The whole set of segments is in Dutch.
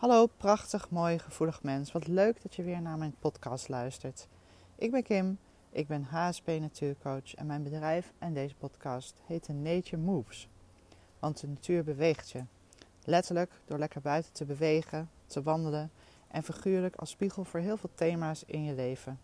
Hallo, prachtig, mooi, gevoelig mens. Wat leuk dat je weer naar mijn podcast luistert. Ik ben Kim, ik ben HSP Natuurcoach en mijn bedrijf en deze podcast heet Nature Moves. Want de natuur beweegt je. Letterlijk door lekker buiten te bewegen, te wandelen en figuurlijk als spiegel voor heel veel thema's in je leven.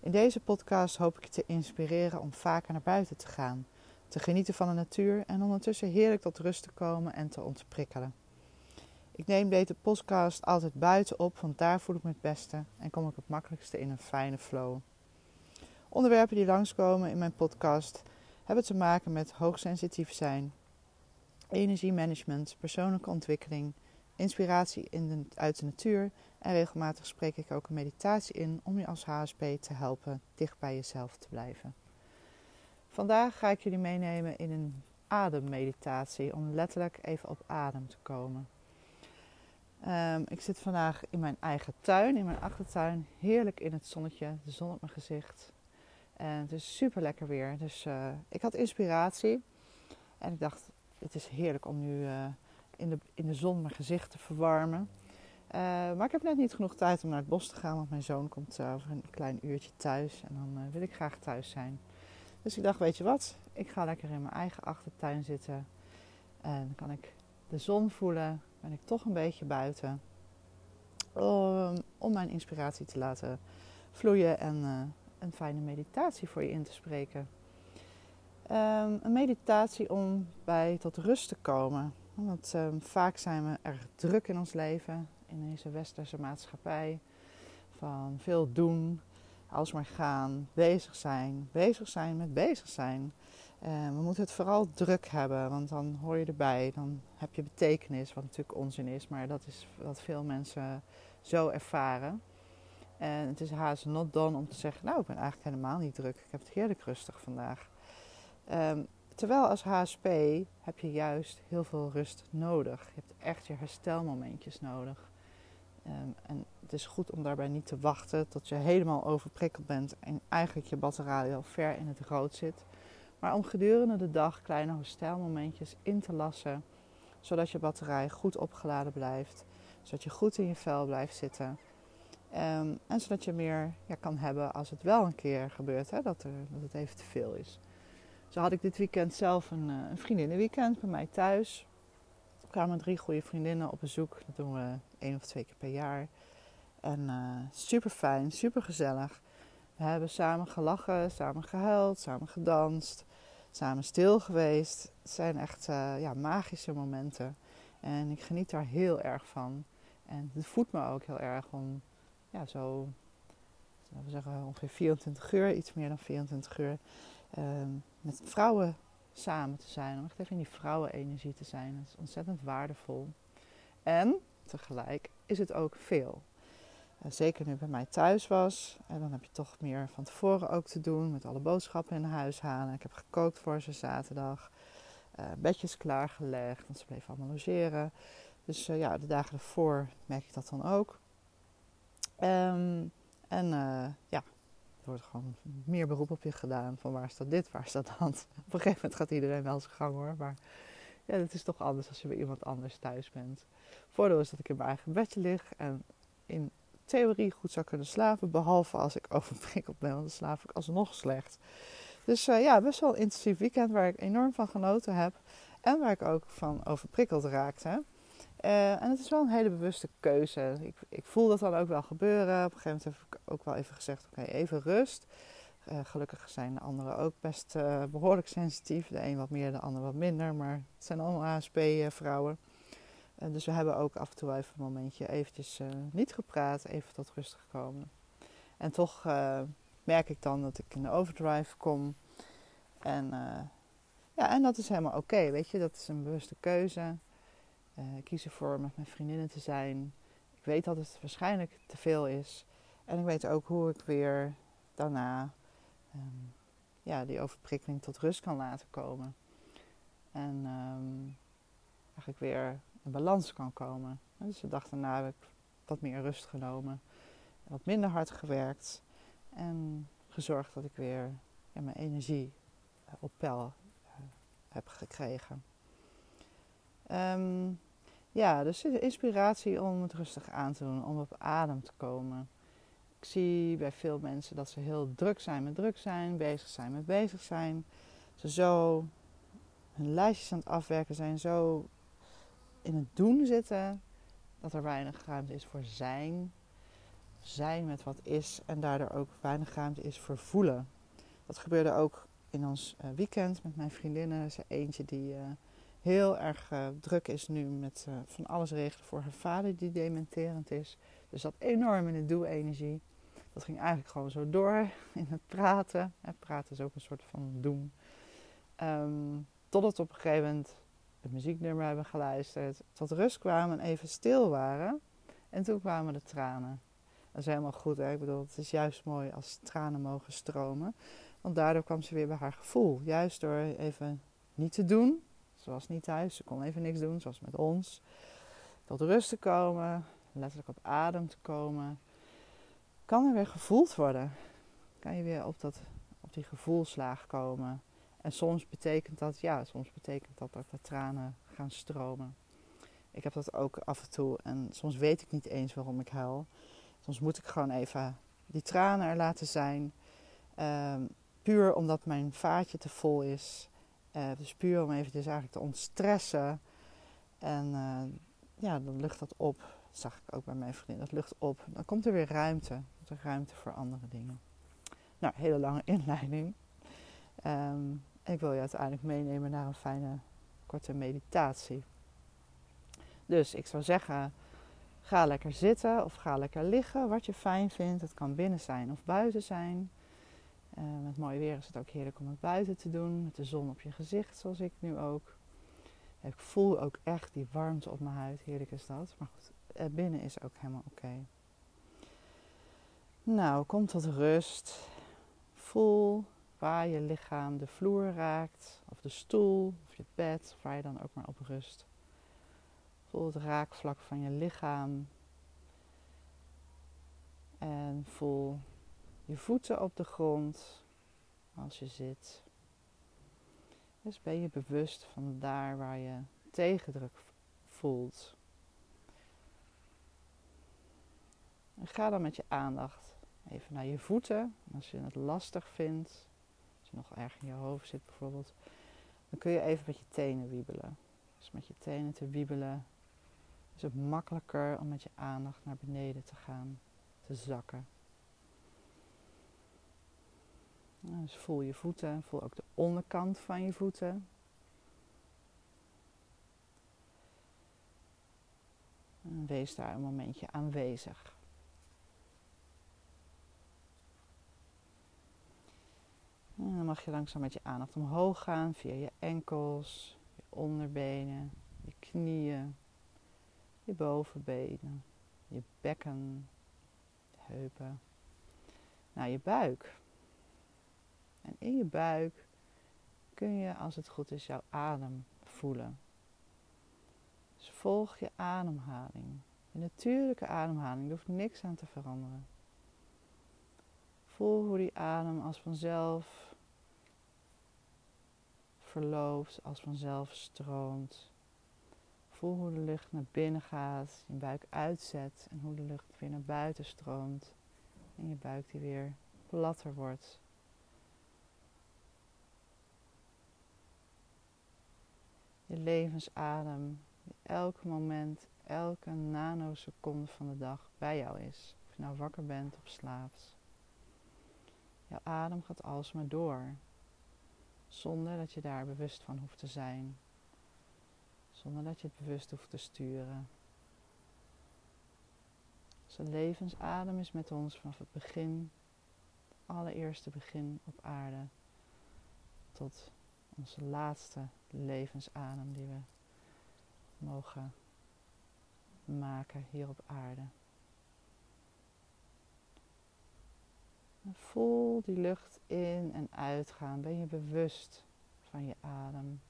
In deze podcast hoop ik je te inspireren om vaker naar buiten te gaan, te genieten van de natuur en ondertussen heerlijk tot rust te komen en te ontprikkelen. Ik neem deze podcast altijd buiten op, want daar voel ik me het beste en kom ik het makkelijkste in een fijne flow. Onderwerpen die langskomen in mijn podcast hebben te maken met hoogsensitief zijn, energiemanagement, persoonlijke ontwikkeling, inspiratie in de, uit de natuur en regelmatig spreek ik ook een meditatie in om je als HSP te helpen dicht bij jezelf te blijven. Vandaag ga ik jullie meenemen in een ademmeditatie om letterlijk even op adem te komen. Um, ik zit vandaag in mijn eigen tuin, in mijn achtertuin. Heerlijk in het zonnetje, de zon op mijn gezicht. En het is super lekker weer. Dus uh, ik had inspiratie. En ik dacht, het is heerlijk om nu uh, in, de, in de zon mijn gezicht te verwarmen. Uh, maar ik heb net niet genoeg tijd om naar het bos te gaan, want mijn zoon komt over een klein uurtje thuis. En dan wil ik graag thuis zijn. Dus ik dacht, weet je wat? Ik ga lekker in mijn eigen achtertuin zitten. En dan kan ik de zon voelen, ben ik toch een beetje buiten. Om, mijn inspiratie te laten vloeien en uh, een fijne meditatie voor je in te spreken. Um, een meditatie om bij tot rust te komen. Want um, vaak zijn we erg druk in ons leven, in deze westerse maatschappij. Van veel doen, alsmaar gaan, bezig zijn, bezig zijn met bezig zijn. Uh, we moeten het vooral druk hebben, want dan hoor je erbij. Dan heb je betekenis, wat natuurlijk onzin is, maar dat is wat veel mensen zo ervaren. En het is haast not done om te zeggen, nou ik ben eigenlijk helemaal niet druk. Ik heb het heerlijk rustig vandaag. Um, terwijl als HSP heb je juist heel veel rust nodig. Je hebt echt je herstelmomentjes nodig. Um, en het is goed om daarbij niet te wachten tot je helemaal overprikkeld bent en eigenlijk je batterij al ver in het rood zit. Maar om gedurende de dag kleine herstelmomentjes in te lassen, zodat je batterij goed opgeladen blijft, zodat je goed in je vel blijft zitten. Um, en zodat je meer ja, kan hebben als het wel een keer gebeurt, hè, dat, er, dat het even te veel is. Zo had ik dit weekend zelf een, uh, een vriendinnenweekend bij mij thuis. Er kwamen drie goede vriendinnen op bezoek. Dat doen we één of twee keer per jaar. En uh, super fijn, super gezellig. We hebben samen gelachen, samen gehuild, samen gedanst samen stil geweest. Het zijn echt uh, ja, magische momenten. En ik geniet daar heel erg van. En het voedt me ook heel erg om ja, zo, we zeggen ongeveer 24 uur, iets meer dan 24 uur, uh, met vrouwen samen te zijn. Om echt even in die vrouwenenergie te zijn. Dat is ontzettend waardevol. En tegelijk is het ook veel. Uh, zeker nu bij mij thuis was. En dan heb je toch meer van tevoren ook te doen. Met alle boodschappen in huis halen. Ik heb gekookt voor ze zaterdag. Uh, bedjes klaargelegd. Want ze bleven allemaal logeren. Dus uh, ja, de dagen ervoor merk ik dat dan ook. Um, en ja, er wordt gewoon meer beroep op je gedaan. Van waar staat dit, waar staat dat. Op een gegeven moment gaat iedereen wel zijn gang hoor. Maar ja, het is toch anders als je bij iemand anders thuis bent. Voordeel is dat ik in mijn eigen bedje lig. En in theorie goed zou kunnen slapen. Behalve als ik overprikkeld ben, want dan slaap ik alsnog slecht. Dus uh, ja, best wel een intensief weekend waar ik enorm van genoten heb. En waar ik ook van overprikkeld raakte. Uh, en het is wel een hele bewuste keuze. Ik, ik, voel dat dan ook wel gebeuren. Op een gegeven moment heb ik ook wel even gezegd: oké, even rust. Uh, gelukkig zijn de anderen ook best behoorlijk sensitief. De een wat meer, de ander wat minder. Maar het zijn allemaal ASP-vrouwen. Uh, dus we hebben ook af en toe even een momentje eventjes uh, niet gepraat, even tot rust gekomen. En toch uh, merk ik dan dat ik in de overdrive kom. En, ja, en dat is helemaal oké, weet je. Dat is een bewuste keuze. ik kies ervoor met mijn vriendinnen te zijn. Ik weet dat het waarschijnlijk te veel is. En ik weet ook hoe ik weer daarna um, ja, die overprikkeling tot rust kan laten komen. En um, eigenlijk weer in balans kan komen. Dus de dag daarna heb ik wat meer rust genomen, wat minder hard gewerkt en gezorgd dat ik weer ja, mijn energie op peil uh, heb gekregen. Um, ja, dus inspiratie om het rustig aan te doen, om op adem te komen. Ik zie bij veel mensen dat ze heel druk zijn met druk zijn, bezig zijn met bezig zijn. Ze zo hun lijstjes aan het afwerken zijn, zo in het doen zitten, dat er weinig ruimte is voor zijn. Zijn met wat is en daardoor ook weinig ruimte is voor voelen. Dat gebeurde ook in ons eh, weekend met mijn vriendinnen. Er eentje die uh, heel erg uh, druk is nu met van alles regelen voor haar vader die dementerend is. Dus dat enorm in de doe-energie. Dat ging eigenlijk gewoon zo door in het praten. En praten is ook een soort van doen. Um, totdat op een gegeven moment het muzieknummer hebben geluisterd, tot rust kwamen en even stil waren. En toen kwamen de tranen. Dat is helemaal goed. Hè? Ik bedoel, het is juist mooi als tranen mogen stromen. Want daardoor kwam ze weer bij haar gevoel. Juist door even niet te doen. Ze was niet thuis, ze kon even niks doen, zoals met ons. Tot rust te komen, letterlijk op adem te komen. Kan er weer gevoeld worden. Kan je weer op, dat, op die gevoelslaag komen. En soms betekent dat, ja, soms betekent dat dat de tranen gaan stromen. Ik heb dat ook af en toe en soms weet ik niet eens waarom ik huil. Soms moet ik gewoon even die tranen er laten zijn. Um, puur omdat mijn vaatje te vol is. Uh, dus puur om eventjes eigenlijk te ontstressen. En uh, ja, dan lucht dat op. Dat zag ik ook bij mijn vriendin. Dat lucht op. Dan komt er weer ruimte. Er ruimte voor andere dingen. Nou, hele lange inleiding. Um, ik wil je uiteindelijk meenemen naar een fijne korte meditatie. Dus ik zou zeggen, ga lekker zitten of ga lekker liggen, wat je fijn vindt. Het kan binnen zijn of buiten zijn. Uh, met mooi weer is het ook heerlijk om het buiten te doen, met de zon op je gezicht, zoals ik nu ook. Ik voel ook echt die warmte op mijn huid, heerlijk is dat. Maar goed, eh, binnen is ook helemaal oké. Nou, kom tot rust. Voel waar je lichaam de vloer raakt, of de stoel, of je bed, waar je dan ook maar op rust. Voel het raakvlak van je lichaam. En voel je voeten op de grond als je zit. Dus ben je bewust van daar waar je tegendruk voelt. En ga dan met je aandacht even naar je voeten. Als je het lastig vindt, nog erg in je hoofd zit bijvoorbeeld, dan kun je even met je tenen wiebelen. Dus met je tenen te wiebelen is het makkelijker om met je aandacht naar beneden te gaan, te zakken. Dus voel je voeten, voel ook de onderkant van je voeten. En wees daar een momentje aanwezig. En dan mag je langzaam met je aandacht omhoog gaan via je enkels, je onderbenen, je knieën, je bovenbenen, je bekken, je heupen, naar je buik. En in je buik kun je, als het goed is, jouw adem voelen. Dus volg je ademhaling. Je natuurlijke ademhaling, er hoeft niks aan te veranderen. Voel hoe die adem als vanzelf verloopt, als vanzelf stroomt. Voel hoe de lucht naar binnen gaat, je buik uitzet en hoe de lucht weer naar buiten stroomt. En je buik die weer platter wordt. Je levensadem, die elk moment, elke nanoseconde van de dag bij jou is. Of je nou wakker bent of slaapt. Jouw adem gaat alsmaar door zonder dat je daar bewust van hoeft te zijn. Zonder dat je het bewust hoeft te sturen. Zijn levensadem is met ons vanaf het begin, het allereerste begin op aarde, tot onze laatste levensadem die we mogen maken hier op aarde. Voel die lucht in en uitgaan. Ben je bewust van je adem.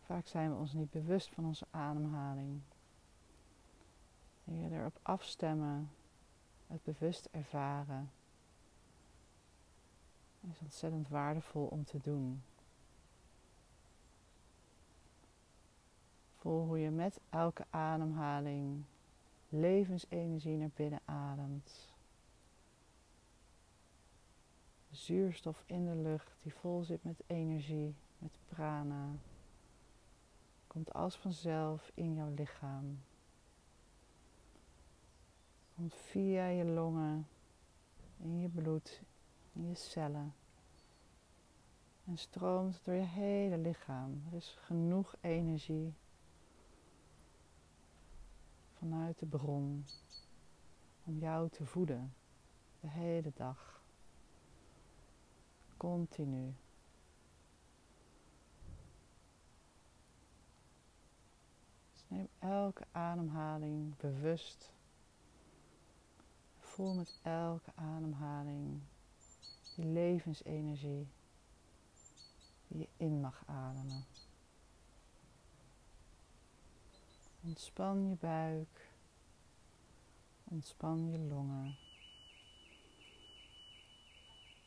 Vaak zijn we ons niet bewust van onze ademhaling. Je erop afstemmen, het bewust ervaren, is ontzettend waardevol om te doen. Voel hoe je met elke ademhaling levensenergie naar binnen ademt. Zuurstof in de lucht die vol zit met energie, met prana, komt als vanzelf in jouw lichaam. Komt via je longen, in je bloed, in je cellen. En stroomt door je hele lichaam. Er is genoeg energie vanuit de bron om jou te voeden de hele dag. Continu. Dus neem elke ademhaling bewust. Voel met elke ademhaling die levensenergie die je in mag ademen. Ontspan je buik. Ontspan je longen.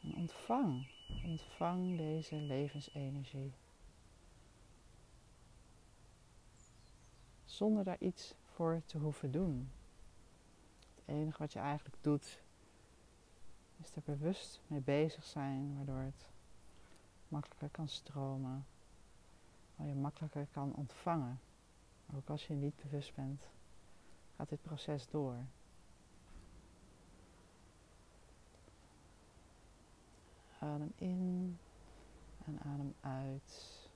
En ontvang, ontvang deze levensenergie. Zonder daar iets voor te hoeven doen. Het enige wat je eigenlijk doet, is er bewust mee bezig zijn, waardoor het makkelijker kan stromen, waar je makkelijker kan ontvangen. Ook als je niet bewust bent, gaat dit proces door. Adem in en adem uit.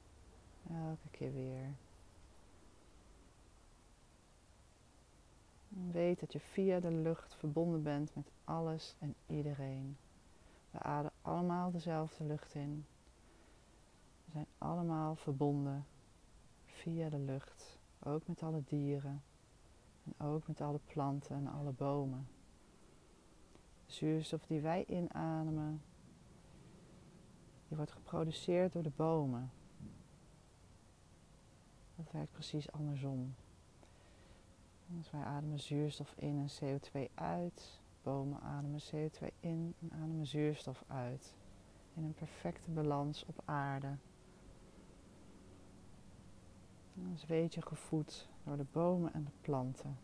Elke keer weer. Weet dat je via de lucht verbonden bent met alles en iedereen. We ademen allemaal dezelfde lucht in. We zijn allemaal verbonden via de lucht. Ook met alle dieren. En ook met alle planten en alle bomen. De zuurstof die wij inademen, die wordt geproduceerd door de bomen. Dat werkt precies andersom. Dus wij ademen zuurstof in en CO2 uit. Bomen ademen CO2 in en ademen zuurstof uit. In een perfecte balans op aarde. Dan weet je gevoed door de bomen en de planten.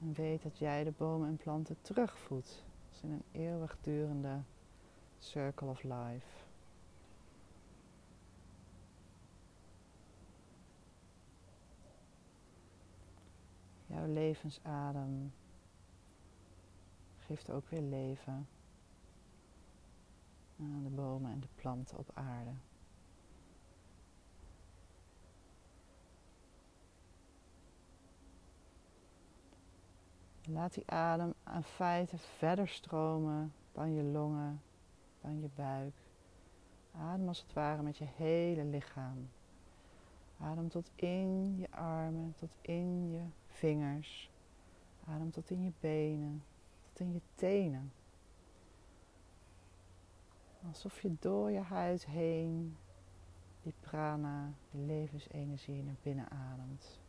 En weet dat jij de bomen en planten terugvoedt. Dus in een eeuwigdurende circle of life. Jouw levensadem geeft ook weer leven aan de bomen en de planten op aarde. Laat die adem aan feite verder stromen dan je longen, je buik. Adem als het ware met je hele lichaam. Adem tot in je armen, tot in je vingers. Adem tot in je benen, tot in je tenen. Alsof je door je huid heen die prana, die levensenergie naar binnen ademt.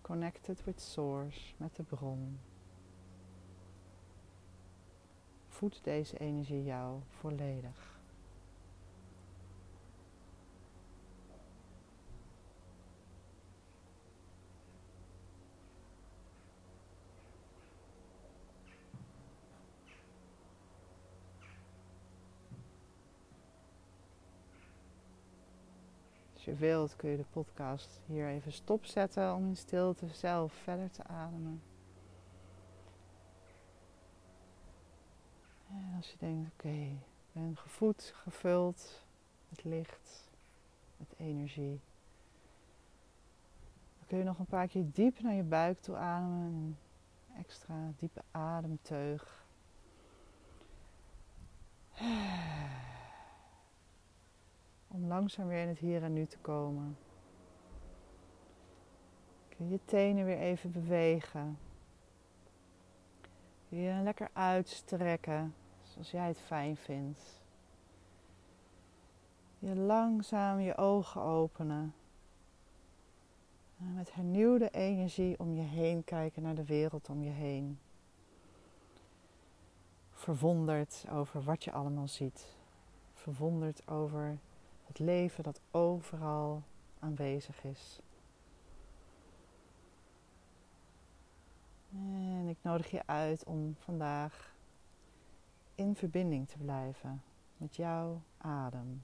Connected with Source, met de bron. Voed deze energie jou volledig. Als je wilt kun je de podcast hier even stopzetten om in stilte zelf verder te ademen. Als je denkt, oké, ik ben gevoed, gevuld met licht, met energie. Dan kun je nog een paar keer diep naar je buik toe ademen. Een extra diepe ademteug om langzaam weer in het hier en nu te komen. Kun je tenen weer even bewegen. Je lekker uitstrekken, zoals jij het fijn vindt. Je langzaam je ogen openen. En met hernieuwde energie om je heen kijken naar de wereld om je heen. Verwonderd over wat je allemaal ziet verwonderd over het leven dat overal aanwezig is. En ik nodig je uit om vandaag in verbinding te blijven met jouw adem.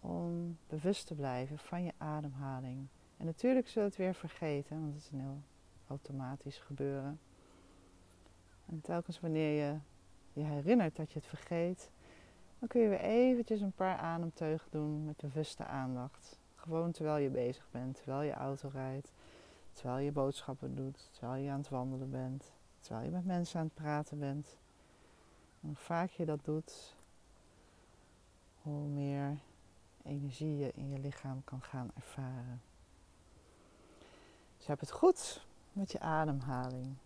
Om bewust te blijven van je ademhaling. En natuurlijk zul je het weer vergeten, want het is een heel automatisch gebeuren. En telkens wanneer je je herinnert dat je het vergeet, dan kun je weer eventjes een paar ademteugen doen met bewuste aandacht. Gewoon terwijl je bezig bent, terwijl je auto rijdt, terwijl je boodschappen doet, terwijl je aan het wandelen bent, terwijl je met mensen aan het praten bent. En hoe vaak je dat doet, hoe meer energie je in je lichaam kan gaan ervaren. Dus heb het goed met je ademhaling.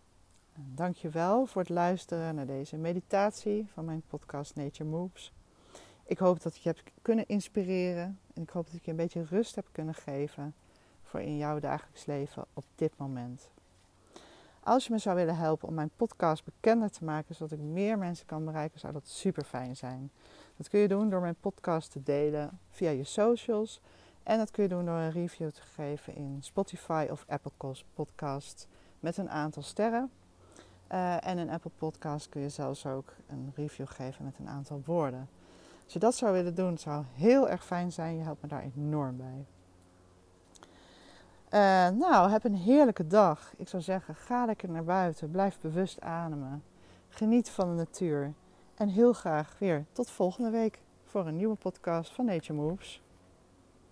Dank je wel voor het luisteren naar deze meditatie van mijn podcast Nature Moves. Ik hoop dat ik je heb kunnen inspireren en ik hoop dat ik je een beetje rust heb kunnen geven voor in jouw dagelijks leven op dit moment. Als je me zou willen helpen om mijn podcast bekender te maken, zodat ik meer mensen kan bereiken, zou dat super fijn zijn. Dat kun je doen door mijn podcast te delen via je socials. En dat kun je doen door een review te geven in Spotify of Apple Podcasts met een aantal sterren. Uh, en in Apple Podcast kun je zelfs ook een review geven met een aantal woorden. Als je dat zou willen doen, zou heel erg fijn zijn. Je helpt me daar enorm bij. Uh, nou, heb een heerlijke dag. Ik zou zeggen, ga lekker naar buiten. Blijf bewust ademen. Geniet van de natuur. En heel graag weer tot volgende week voor een nieuwe podcast van Nature Moves.